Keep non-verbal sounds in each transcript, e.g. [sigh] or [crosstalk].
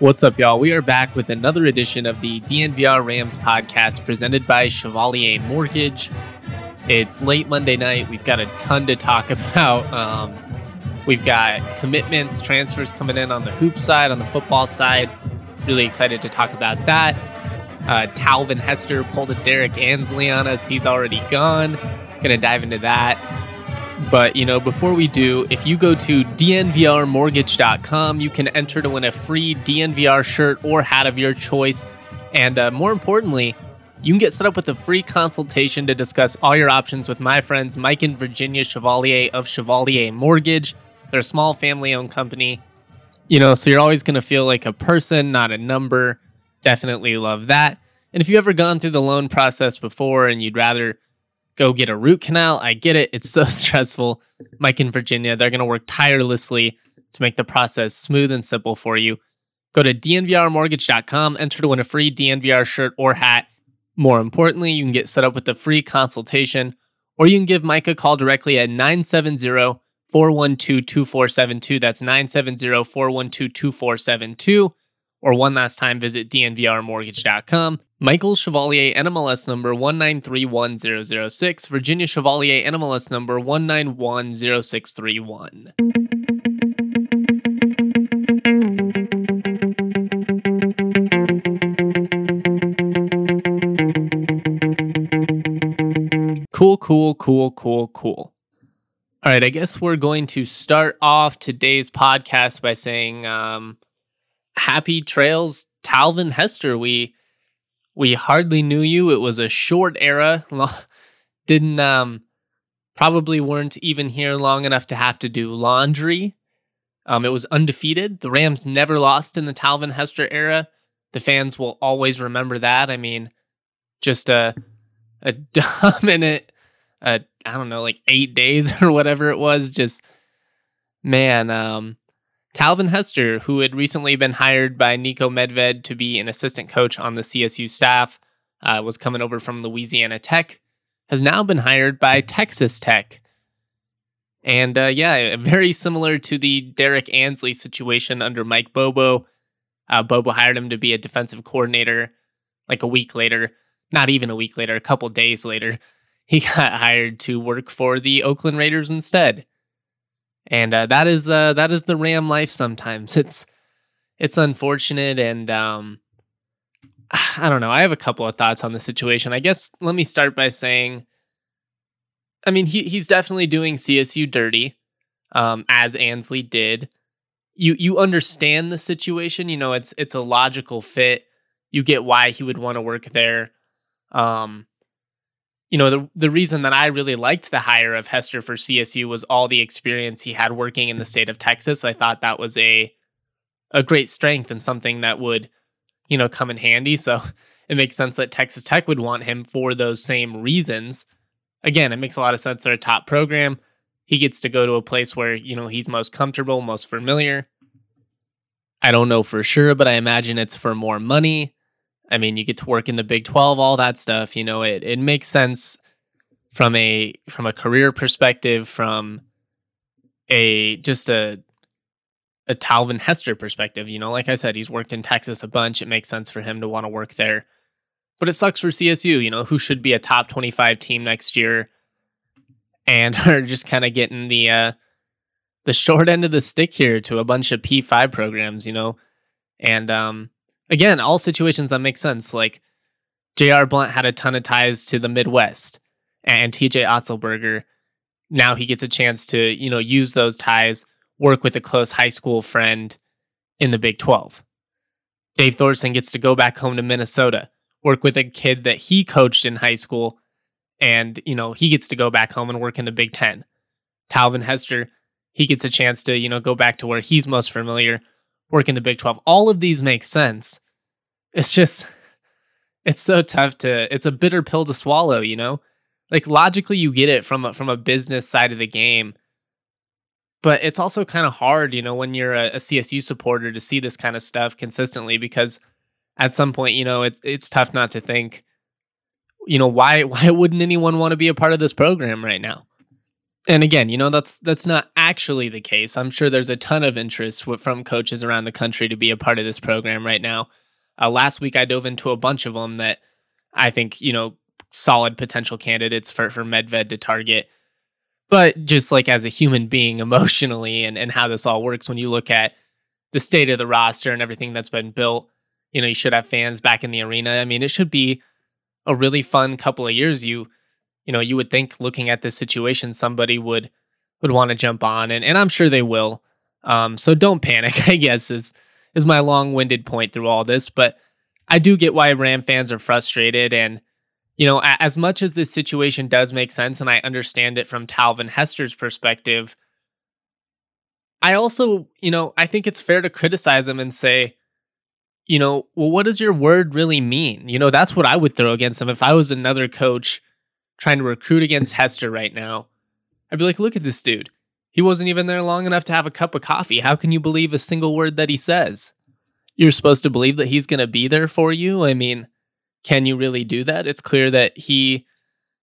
What's up, y'all? We are back with another edition of the DNVR Rams podcast presented by Chevalier Mortgage. It's late Monday night. We've got a ton to talk [laughs] about. Um, we've got commitments, transfers coming in on the hoop side, on the football side. Really excited to talk about that. Uh, Talvin Hester pulled a Derrick Ansley on us. He's already gone. Gonna dive into that. But, you know, before we do, if you go to dnvrmortgage.com, you can enter to win a free DNVR shirt or hat of your choice. And uh, more importantly, you can get set up with a free consultation to discuss all your options with my friends Mike and Virginia Chevalier of Chevalier Mortgage. They're a small family owned company. You know, so you're always going to feel like a person, not a number. Definitely love that. And if you've ever gone through the loan process before and you'd rather go get a root canal. I get it. It's so [laughs] stressful. Mike in Virginia, they're going to work tirelessly to make the process smooth and simple for you. Go to dnvrmortgage.com, enter to win a free DNVR shirt or hat. More importantly, you can get set up with a free consultation, or you can give Mike a call directly at 970 412 2472. That's 970 412 2472. Or one last time, visit dnvrmortgage.com. Michael Chevalier, NMLS number 1931006. Virginia Chevalier, NMLS number 1910631. Cool, cool, cool, cool, cool. All right, I guess we're going to start off today's podcast by saying um, happy trails, Talvin Hester. We we hardly knew you. It was a short era. [laughs] Didn't um probably weren't even here long enough to have to do laundry. Um, it was undefeated. The Rams never lost in the Talvin Hester era. The fans will always remember that. I mean, just a a [laughs] dominant, uh, I don't know, like eight days [laughs] or whatever it was. Just man, um, Talvin Hester, who had recently been hired by Niko Medved to be an assistant coach on the CSU staff, uh, was coming over from Louisiana Tech, has now been hired by Texas Tech. And uh, yeah, very similar to the Derrick Ansley situation under Mike Bobo. Uh, Bobo hired him to be a defensive coordinator like a week later, not even a week later, a couple days later. He [laughs] got hired to work for the Oakland Raiders instead and uh, that is uh, that is the Ram life. Sometimes [laughs] it's it's unfortunate, and um, [sighs] I don't know. I have a couple of thoughts on the situation. I guess let me start by saying, I mean, he he's definitely doing CSU dirty, um, as Ansley did. You you understand the situation. You know, it's it's a logical fit. You get why he would want to work there. Um, you know, the the reason that I really liked the hire of Hester for CSU was all the experience he had working in the mm-hmm. state of Texas. I thought that was a a great strength and something that would, you know, come in handy. So [laughs] it makes sense that Texas Tech would want him for those same reasons. Again, it makes a lot of sense. They're a top program. He gets to go to a place where, you know, he's most comfortable, most familiar. I don't know for sure, but I imagine it's for more money. I mean, you get to work in the Big 12, all that stuff, you know, it it makes sense from a from a career perspective, from a just a a Talvin Hester perspective, you know, like I said, he's worked in Texas a bunch. It makes sense for him to want to work there. But it sucks for CSU, you know, who should be a top 25 team next year and [laughs] are just kind of getting the uh the short end of the stick here to a bunch of P5 programs, you know. And um again, all situations that make sense. Like J.R. Blount had a ton of ties to the Midwest, and T.J. Otzelberger. Now he gets a chance to you know use those ties, work with a close high school friend in the Big Twelve. Dave Thorson gets to go back home to Minnesota, work with a kid that he coached in high school, and you know he gets to go back home and work in the Big Ten. Talvin Hester, he gets a chance to you know go back to where he's most familiar, work in the Big 12. All of these make sense. It's just, [laughs] it's so tough to, it's a bitter pill to swallow, you know? Like logically, you get it from a, from a business side of the game, but it's also kind of hard, you know, when you're a, a CSU supporter to see this kind of stuff consistently because at some point, you know, it's it's tough not to think, you know, why [laughs] why wouldn't anyone want to be a part of this program right now? And again, you know that's that's not actually the case. I'm sure there's a ton of interest from coaches around the country to be a part of this program right now. Uh, last week, I dove into a bunch of them that I think you know solid potential candidates for for Medved to target. But just like as a human being, emotionally, and and how this all works, when you look at the state of the roster and everything that's been built, you know, you should have fans back in the arena. I mean, it should be a really fun couple of years. You you know, you would think looking at this situation, somebody would would want to jump on, and, and I'm sure they will. Um, so don't panic, [laughs] I guess is is my long winded point through all this. But I do get why Ram fans are frustrated, and you know, as much as this situation does make sense, and I understand it from Talvin Hester's perspective, I also, you know, I think it's fair to criticize him and say, you know, well, what does your word really mean? You know, that's what I would throw against him if I was another coach trying to recruit against Hester right now, I'd be like, look at this dude. He wasn't even there long enough to have a cup of coffee. How can you believe a single word that he says? You're supposed to believe that he's going to be there for you. I mean, can you really do that? It's clear that he,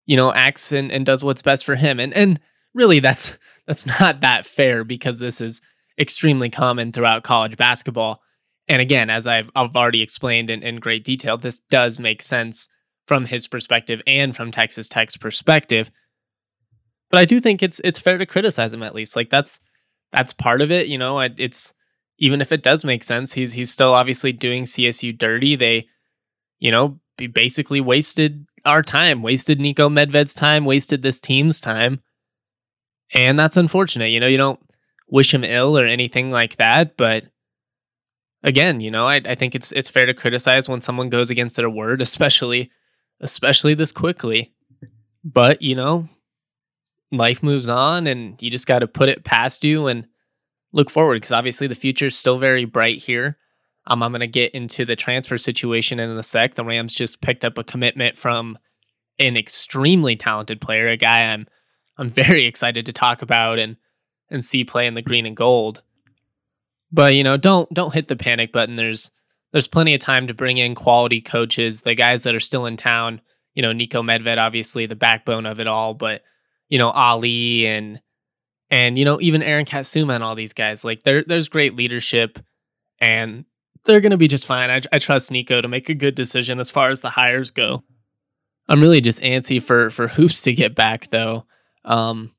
you know, acts and, and does what's best for him. And and really that's that's not that fair because this is extremely common throughout college basketball. And again, as I've, I've already explained in, in great detail, this does make sense from his perspective and from Texas Tech's perspective. But I do think it's it's fair to criticize him at least. Like that's that's part of it, you know. It's even if it does make sense, he's he's still obviously doing CSU dirty. They, you know, basically wasted our time, wasted Niko Medved's time, wasted this team's time, and that's unfortunate. You know, you don't wish him ill or anything like that, but again, you know, I, I think it's it's fair to criticize when someone goes against their word, [laughs] especially especially this quickly. But, you know, life moves on and you just got to put it past you and look forward because obviously the future is still very bright here. Um, I'm going to get into the transfer situation in a sec. The Rams just picked up a commitment from an extremely talented player, a guy I'm I'm very excited to talk about and and see play in the green and gold. But you know, don't don't hit the panic button. There's there's plenty of time to bring in quality coaches, the guys that are still in town. You know, Niko Medved, obviously the backbone of it all, but you know, Ali and and you know, even Aaron Katsuma and all these guys. Like there there's great leadership and they're gonna be just fine. I, I trust Nico to make a good decision as far as the hires go. I'm really just antsy for for hoops to get back though. Um,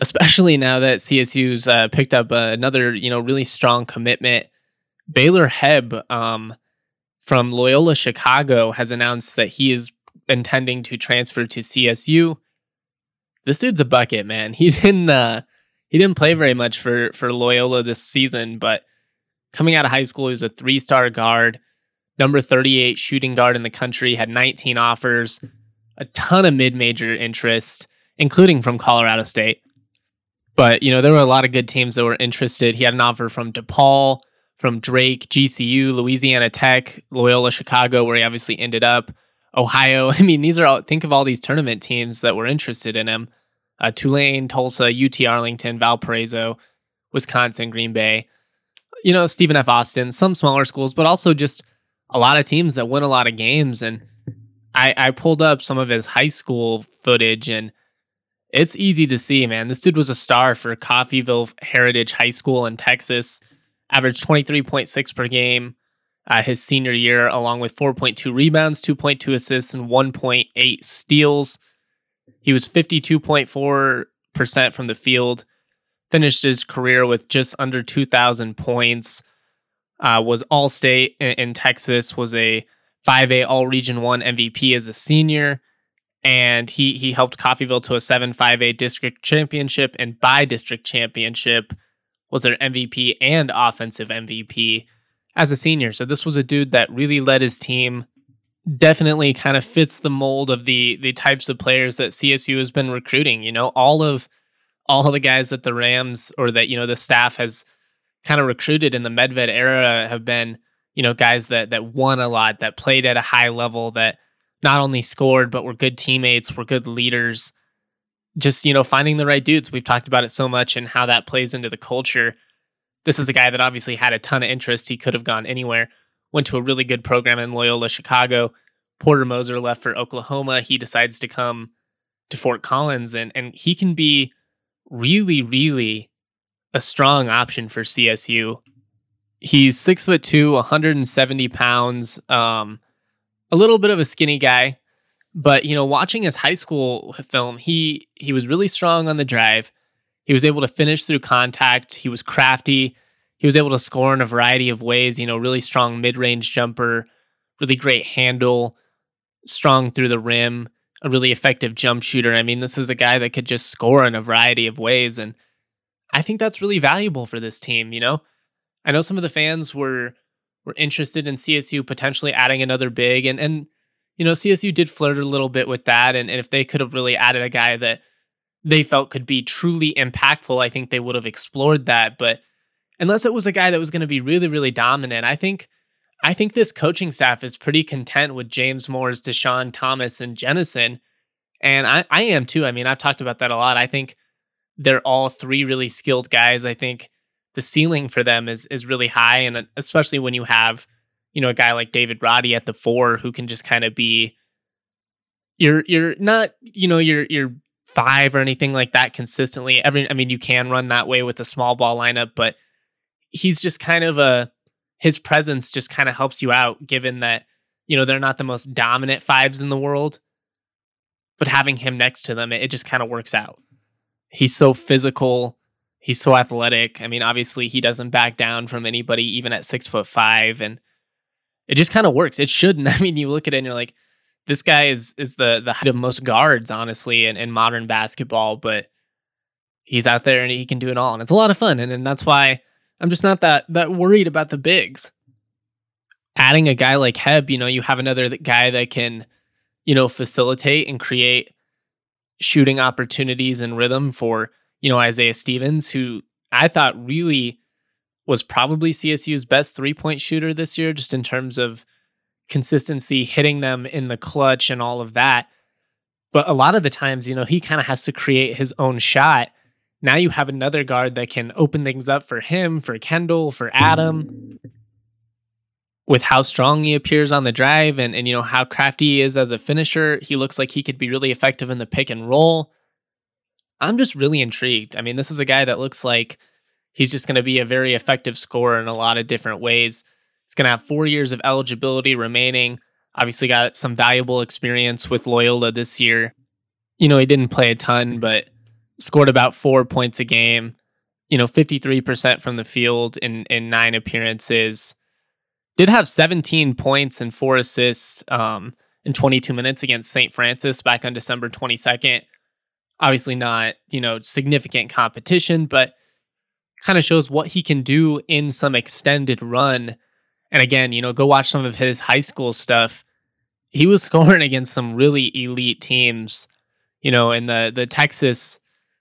especially now that CSU's uh, picked up uh, another, you know, really strong commitment Baylor Hebb um, from Loyola Chicago has announced that he is intending to transfer to CSU. This dude's a bucket, man. He [laughs] didn't uh, he didn't play very much for for Loyola this season, but coming out of high school, he was a three star guard, number 38 shooting guard in the country, had 19 offers, a ton of mid major interest, including from Colorado State. But, you know, there were a lot of good teams that were interested. He had an offer from DePaul, from Drake, GCU, Louisiana Tech, Loyola Chicago, where he obviously ended up, Ohio. [laughs] I mean, these are all, think of all these tournament teams that were interested in him uh, Tulane, Tulsa, UT Arlington, Valparaiso, Wisconsin, Green Bay, you know, Stephen F. Austin, some smaller schools, but also just a lot of teams that win a lot of games. And I, I pulled up some of his high school footage and it's easy to see, man. This dude was a star for Colleyville Heritage High School in Texas averaged 23.6 per game uh, his senior year, along with 4.2 rebounds, 2.2 assists, and 1.8 steals. He was 52.4% from the field, finished his career with just under 2,000 points, uh, was All State in, in Texas, was a 5A All Region 1 MVP as a senior. And he, he helped Colleyville to a 7 5A district championship and by district championship was their MVP and offensive MVP as a senior. So this was a dude that really led his team. Definitely kind of fits the mold of the the types of players that CSU has been recruiting. You know, all of all of the guys that the Rams or that you know the staff has kind of recruited in the Medved era have been you know guys that that won a lot, that played at a high level, that not only scored but were good teammates, were good leaders just you know finding the right dudes. We've talked about it so much and how that plays into the culture. This is a guy that obviously had a ton of interest. He could have gone anywhere. Went to a really good program in loyola chicago. Porter moser left for oklahoma. He decides to come to fort collins and and he can be really, really a strong option for CSU. He's six foot two, 170 pounds, um, a little bit of a skinny guy, but you know, watching his high school film, he he was really strong on the drive. He was able to finish through contact. He was crafty. He was able to score in a variety of ways. You know, really strong mid-range jumper, really great handle, strong through the rim, a really effective jump shooter. I mean, this is a guy that could just score in a variety of ways, and I think that's really valuable for this team. You know, I know some of the fans were were interested in CSU potentially adding another big, and and you know CSU did flirt a little bit with that, and, and if they could have really added a guy that they felt could be truly impactful, I think they would have explored that. But unless it was a guy that was going to be really really dominant, I think. I think this coaching staff is pretty content with James Moors, Dischon Thomas, and Jennison. And I, I am too. I mean, I've talked about that a lot. I think they're all three really skilled guys. I think the ceiling for them is is really high, and uh, especially when you have you know a guy like David Roddy at the four who can just kind of be you're you're not you know you're you're five or anything like that consistently. Every I mean you can run that way with a small ball lineup, but he's just kind of a his presence just kind of helps you out given that you know they're not the most dominant fives in the world but having him next to them it, it just kind of works out he's so physical he's so athletic. I mean, obviously he doesn't back down from anybody, even at six foot five, and it just kind of works. It shouldn't. [laughs] I mean, you look at it and you're like, this guy is is the the height of most guards, honestly, in, in modern basketball, but he's out there and he can do it all, and it's a lot of fun, and, and that's why I'm just not that that worried about the bigs. Adding a guy like Hebb, you know, you have another guy that can, you know, facilitate and create shooting opportunities and rhythm for you know, Isaiah Stevens, who I thought really was probably CSU's best three point shooter this year, just in terms of consistency, hitting them in the clutch and all of that. But a lot of the times, you know, he kind of has to create his own shot. Now you have another guard that can open things up for him, for Kendle, for Adam. With how strong he appears on the drive and, and you know how crafty he is as a finisher, he looks like he could be really effective in the pick and roll. I'm just really intrigued. I mean, this is a guy that looks like he's just going to be a very effective scorer in a lot of different ways. He's going to have four years of eligibility remaining. Obviously, got some valuable experience with Loyola this year. You know, he didn't play a ton, but scored about four points a game. You know, 53% from the field in, in nine appearances. Did have 17 points and four assists um, in 22 minutes against St. Francis back on December 22nd obviously not, you know, significant competition, but kind of shows what he can do in some extended run. And again, you know, go watch some of his high school stuff. He was [laughs] scoring against some really elite teams, you know, in the the Texas,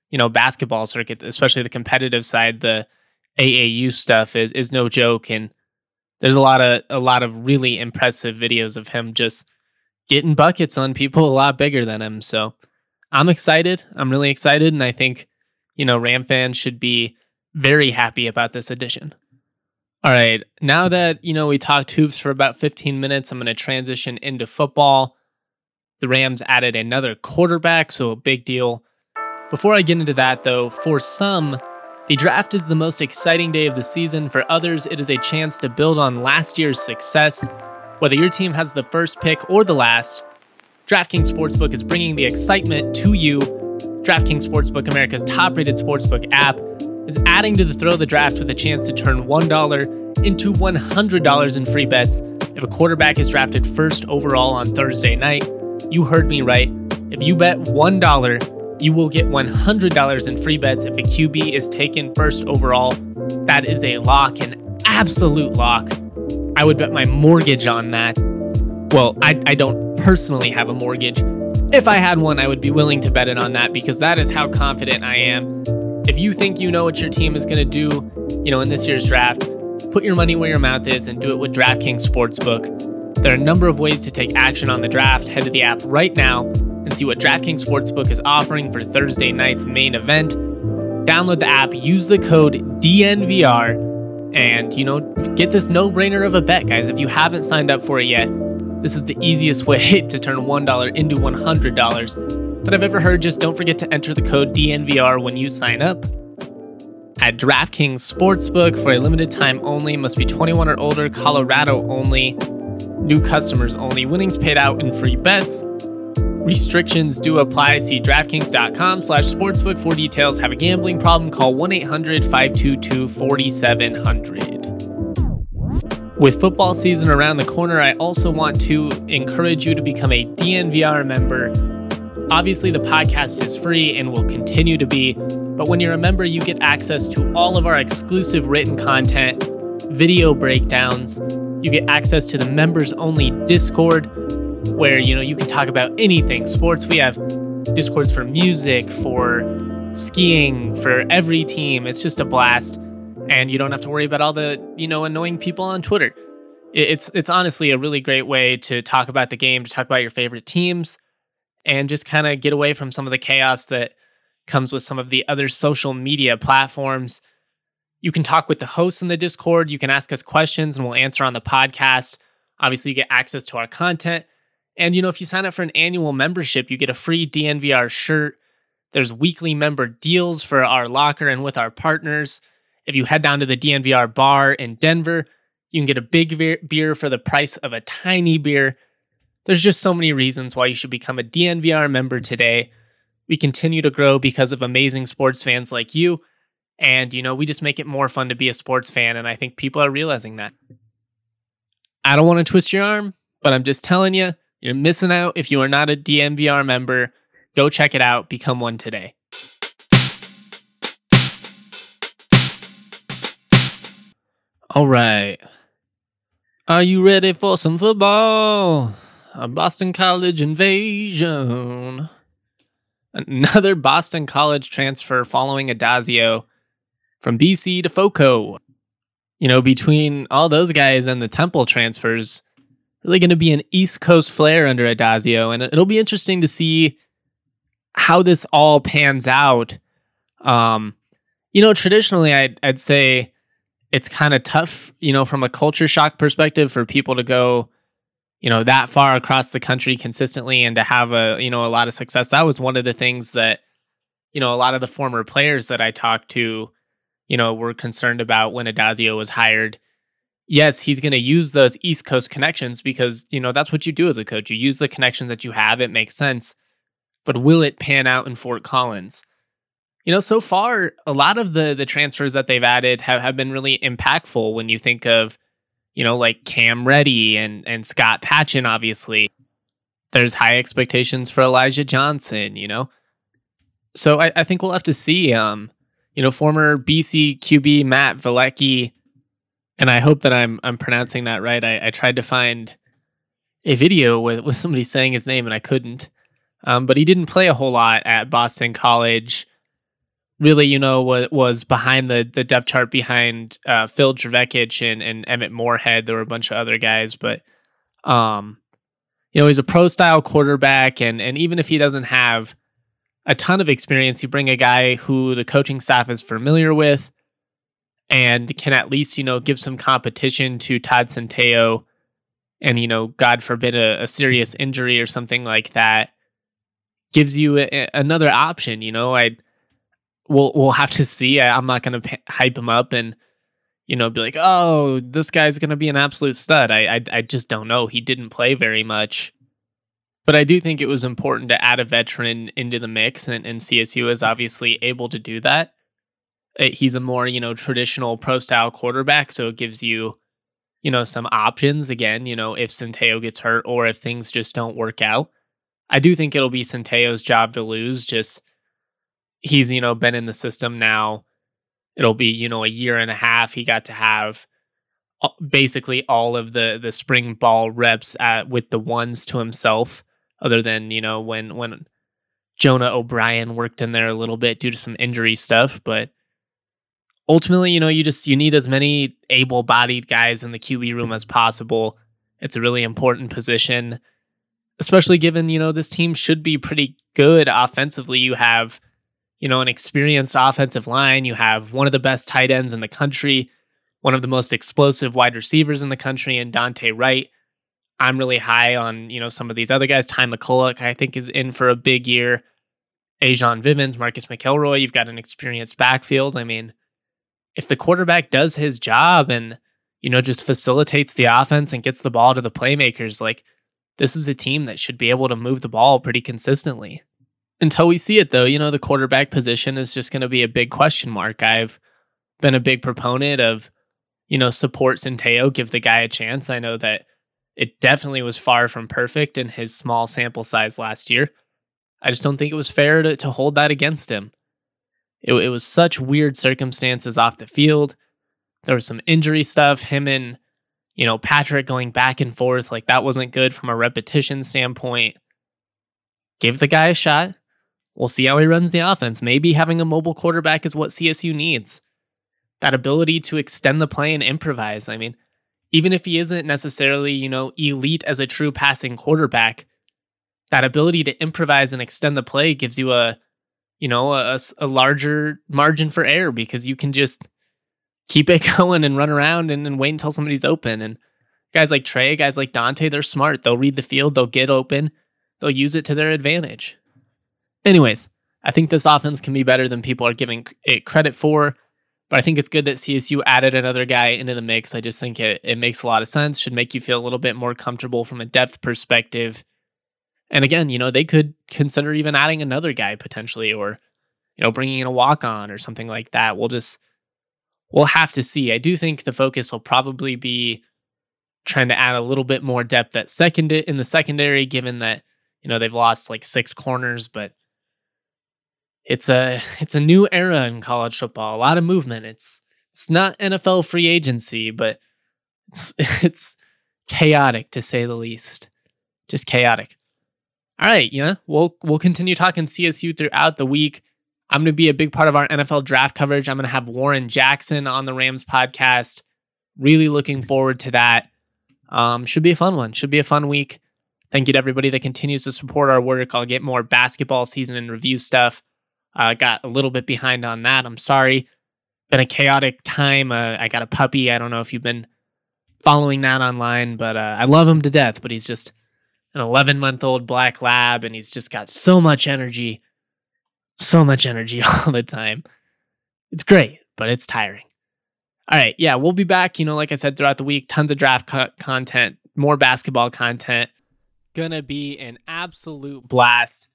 you know, basketball circuit, especially the competitive side, the AAU stuff is is no joke and there's a lot of a lot of really impressive videos of him just getting buckets on people a lot bigger than him. So I'm excited. I'm really excited. And I think, you know, Ram fans should be very happy about this addition. All right. Now that, you know, we talked hoops for about 15 minutes, I'm going to transition into football. The Rams added another quarterback, so a big deal. Before I get into that, though, for some, the draft is the most exciting day of the season. For others, it is a chance to build on last year's success. Whether your team has the first pick or the last, DraftKings Sportsbook is bringing the excitement to you. DraftKings Sportsbook, America's top rated sportsbook app, is adding to the throw of the draft with a chance to turn $1 into $100 in free bets if a quarterback is drafted first overall on Thursday night. You heard me right. If you bet $1, you will get $100 in free bets if a QB is taken first overall. That is a lock, an absolute lock. I would bet my mortgage on that. Well, I, I don't personally have a mortgage. If I had one, I would be willing to bet it on that because that is how confident I am. If you think you know what your team is going to do, you know, in this year's draft, put your money where your mouth is and do it with DraftKings Sportsbook. There are a number of ways to take action on the draft. Head to the app right now and see what DraftKings Sportsbook is offering for Thursday night's main event. Download the app, use the code DNVR, and, you know, get this no brainer of a bet, guys. If you haven't signed up for it yet, this is the easiest way [laughs] to turn $1 into $100. That I've ever heard. Just don't forget to enter the code DNVR when you sign up. At DraftKings Sportsbook, for a limited time only, must be 21 or older, Colorado only, new customers only, winnings paid out in free bets. Restrictions do apply. See DraftKings.com slash sportsbook for details. Have a gambling problem? Call 1 800 522 4700. With football season around the corner, I also want to encourage you to become a DNVR member. Obviously, the podcast is free and will continue to be, but when you're a member, you get access to all of our exclusive written content, video breakdowns. You get access to the members only Discord where you know you can talk about anything. Sports we have discords for music for skiing for every team. It's just a blast. And you don't have to worry about all the you know annoying people on twitter. It's it's honestly a really great way to talk about the game to talk about your favorite teams and just kind of get away from some of the chaos that comes with some of the other social media platforms you can talk with the hosts in the discord you can ask us questions and we'll answer on the podcast obviously you get access to our content and you know, if you sign up for an annual membership, you get a free DNVR shirt. There's weekly member deals for our locker and with our partners. If you head down to the DNVR bar in Denver, you can get a big beer for the price of a tiny beer. There's just so many reasons why you should become a DNVR member today. We continue to grow because of amazing sports fans like you. And, you know, we just make it more fun to be a sports fan. And I think people are realizing that. I don't want to twist your arm, but I'm just telling you you're missing out if you are not a DNVR member. Go check it out. Become one today. All right. Are you ready for some football? A Boston College invasion. Another Boston College transfer following Addazio from BC to FOCO. You know, between all those guys and the Temple transfers, really going to be an East Coast flair under Addazio, and it'll be interesting to see how this all pans out. Um, you know, traditionally, I'd, I'd say it's kind of tough, you know, from a culture shock perspective for people to go, you know, that far across the country consistently and to have a, you know, a lot of success. That was one of the things that, you know, a lot of the former players that I talked to, you know, were concerned about when Addazio was hired yes, he's going to use those East Coast connections because, you know, that's what you do as a coach. You use the connections that you have, it makes sense. But will it pan out in Fort Collins? You know, so far, a lot of the the transfers that they've added have, have been really impactful when you think of, you know, like Cam Reddy and and Scott Patchan, obviously. There's high expectations for Elijah Johnson, you know. So I, I think we'll have to see. Um, you know, former BC QB Matt Valecce and I hope that I'm I'm pronouncing that right. I, I tried to find a video with, with somebody saying his name and I couldn't. Um, but he didn't play a whole lot at Boston College. Really, you know, was, was behind the the depth chart behind uh, Phil Jurkovec and, and Emmett Morehead. There were a bunch of other guys, but um, you know, he's a pro style quarterback, and and even if he doesn't have a ton of experience, you bring a guy who the coaching staff is familiar with and can at least, you know, give some competition to Todd Centeio and, you know, God forbid a, a serious injury or something like that gives you a, another option, you know, I we'll we'll have to see. I, am not going to hype him up and you know be like, "Oh, this guy's going to be an absolute stud." I, I I just don't know. He didn't play very much. But I do think it was important to add a veteran into the mix and, and CSU is obviously able to do that. Uh, he's a more you know traditional pro style quarterback, so it gives you you know some options again. You know if Centeio gets hurt or if things just don't work out. I do think it'll be Centeio's job to lose. Just he's you know been in the system now. It'll be you know a year and a half. He got to have uh, basically all of the the spring ball reps at, with the ones to himself other than you know when when Jonah O'Brien worked in there a little bit due to some injury stuff but ultimately, you know, you just you need as many able-bodied guys in the QB room as mm-hmm. possible. It's a really important position, especially given, you know, this team should be pretty good offensively. You have, you know, an experienced offensive line, you have one of the best tight ends in the country, one of the most explosive wide receivers in the country and Dante Wright. I'm really high on, you know, some of these other guys. Ty McCulloch, I think, is in for a big year. A'Jon Vivens, Marcus McElroy, you've got an experienced backfield. I mean, if the quarterback does his job and, you know, just facilitates the offense and gets the ball to the playmakers, like this is a team that should be able to move the ball pretty consistently. Until we see it, though, you know, the quarterback position is just going to be a big question mark. I've been a big proponent of, you know, support Centeio, give the guy a chance. I know that it definitely was far from perfect in his small sample size last year. I just don't think it was fair to, to hold that against him. It, it was such weird circumstances off the field. There was some injury stuff. Him and, you know, Patrick going back and forth. Like that wasn't good from a repetition standpoint. Give the guy a shot. We'll see how he runs the offense. Maybe having a mobile quarterback is what CSU needs. That ability to extend the play and improvise. I mean, even if he isn't necessarily, you know, elite as a true passing quarterback, that ability to improvise and extend the play gives you a you know a, a larger margin for error because you can just keep it [laughs] going and run around and, and wait until somebody's open and guys like trey guys like dante they're smart they'll read the field they'll get open they'll use it to their advantage anyways i think this offense can be better than people are giving it credit for but i think it's good that csu added another guy into the mix i just think it, it makes a lot of sense should make you feel a little bit more comfortable from a depth perspective and again, you know, they could consider even adding another guy potentially or, you know, bringing in a walk on or something like that. We'll just, we'll have to see. I do think the focus will probably be trying to add a little bit more depth at second in the secondary, given that, you know, they've lost like six corners, but it's a it's a new era in college football. A lot of movement. It's it's not NFL free agency, but it's [laughs] it's chaotic to say the least. Just chaotic. All right, yeah, we'll we'll continue talking CSU throughout the week. I'm going to be a big part of our NFL draft coverage. I'm going to have Warren Jackson on the Rams podcast. Really looking forward to that. Um, should be a fun one. Should be a fun week. Thank you to everybody that continues to support our work. I'll get more basketball season and review stuff. I uh, got a little bit behind on that. I'm sorry. Been a chaotic time. Uh, I got a puppy. I don't know if you've been following that online, but uh, I love him to death. But he's just an 11 month old black lab, and he's just got so much energy, so much energy [laughs] all the time. It's great, but it's tiring. All right, yeah, we'll be back. You know, like I said, throughout the week, tons of draft co- content, more basketball content. Gonna be an absolute blast.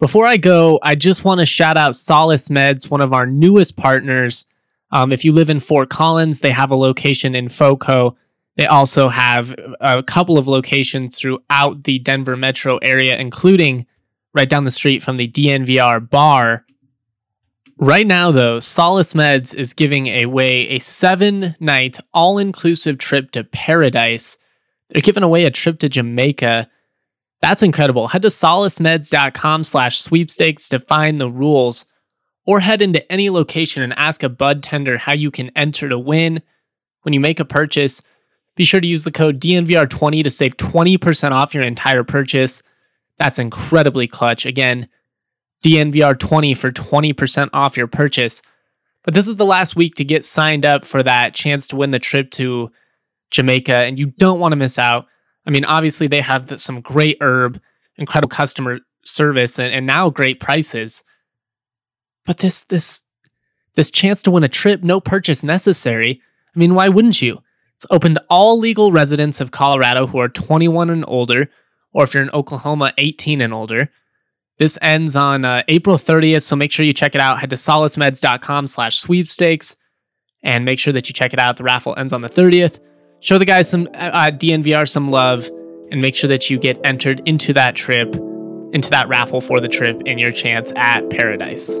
Before I go, I just want to shout out Solace Meds, one of our newest partners. Um, if you live in Fort Collins, they have a location in FOCO. They also have a couple of locations throughout the Denver metro area, including right down the street from the DNVR bar. Right now, though, Solace Meds is giving away a seven night all inclusive trip to paradise. They're giving away a trip to Jamaica. That's incredible. Head to solacemeds.com slash sweepstakes to find the rules, or head into any location and ask a bud tender how you can enter to win. When you make a purchase, be sure to use the code DNVR20 to save 20% off your entire purchase. That's incredibly clutch. Again, DNVR20 for 20% off your purchase. But this is the last week to get signed up for that chance to win the trip to Jamaica, and you don't want to miss out. I mean, obviously, they have some great herb, incredible customer service, and, and now great prices. But this this this chance to win a trip, no purchase necessary. I mean, why wouldn't you? It's open to all legal residents of Colorado who are 21 and older, or if you're in Oklahoma, 18 and older. This ends on uh, April 30th, so make sure you check it out. Head to solacemeds.com slash sweepstakes and make sure that you check it out. The raffle ends on the 30th. Show the guys some uh, uh DNVR some love and make sure that you get entered into that trip, into that raffle for the trip and your chance at paradise.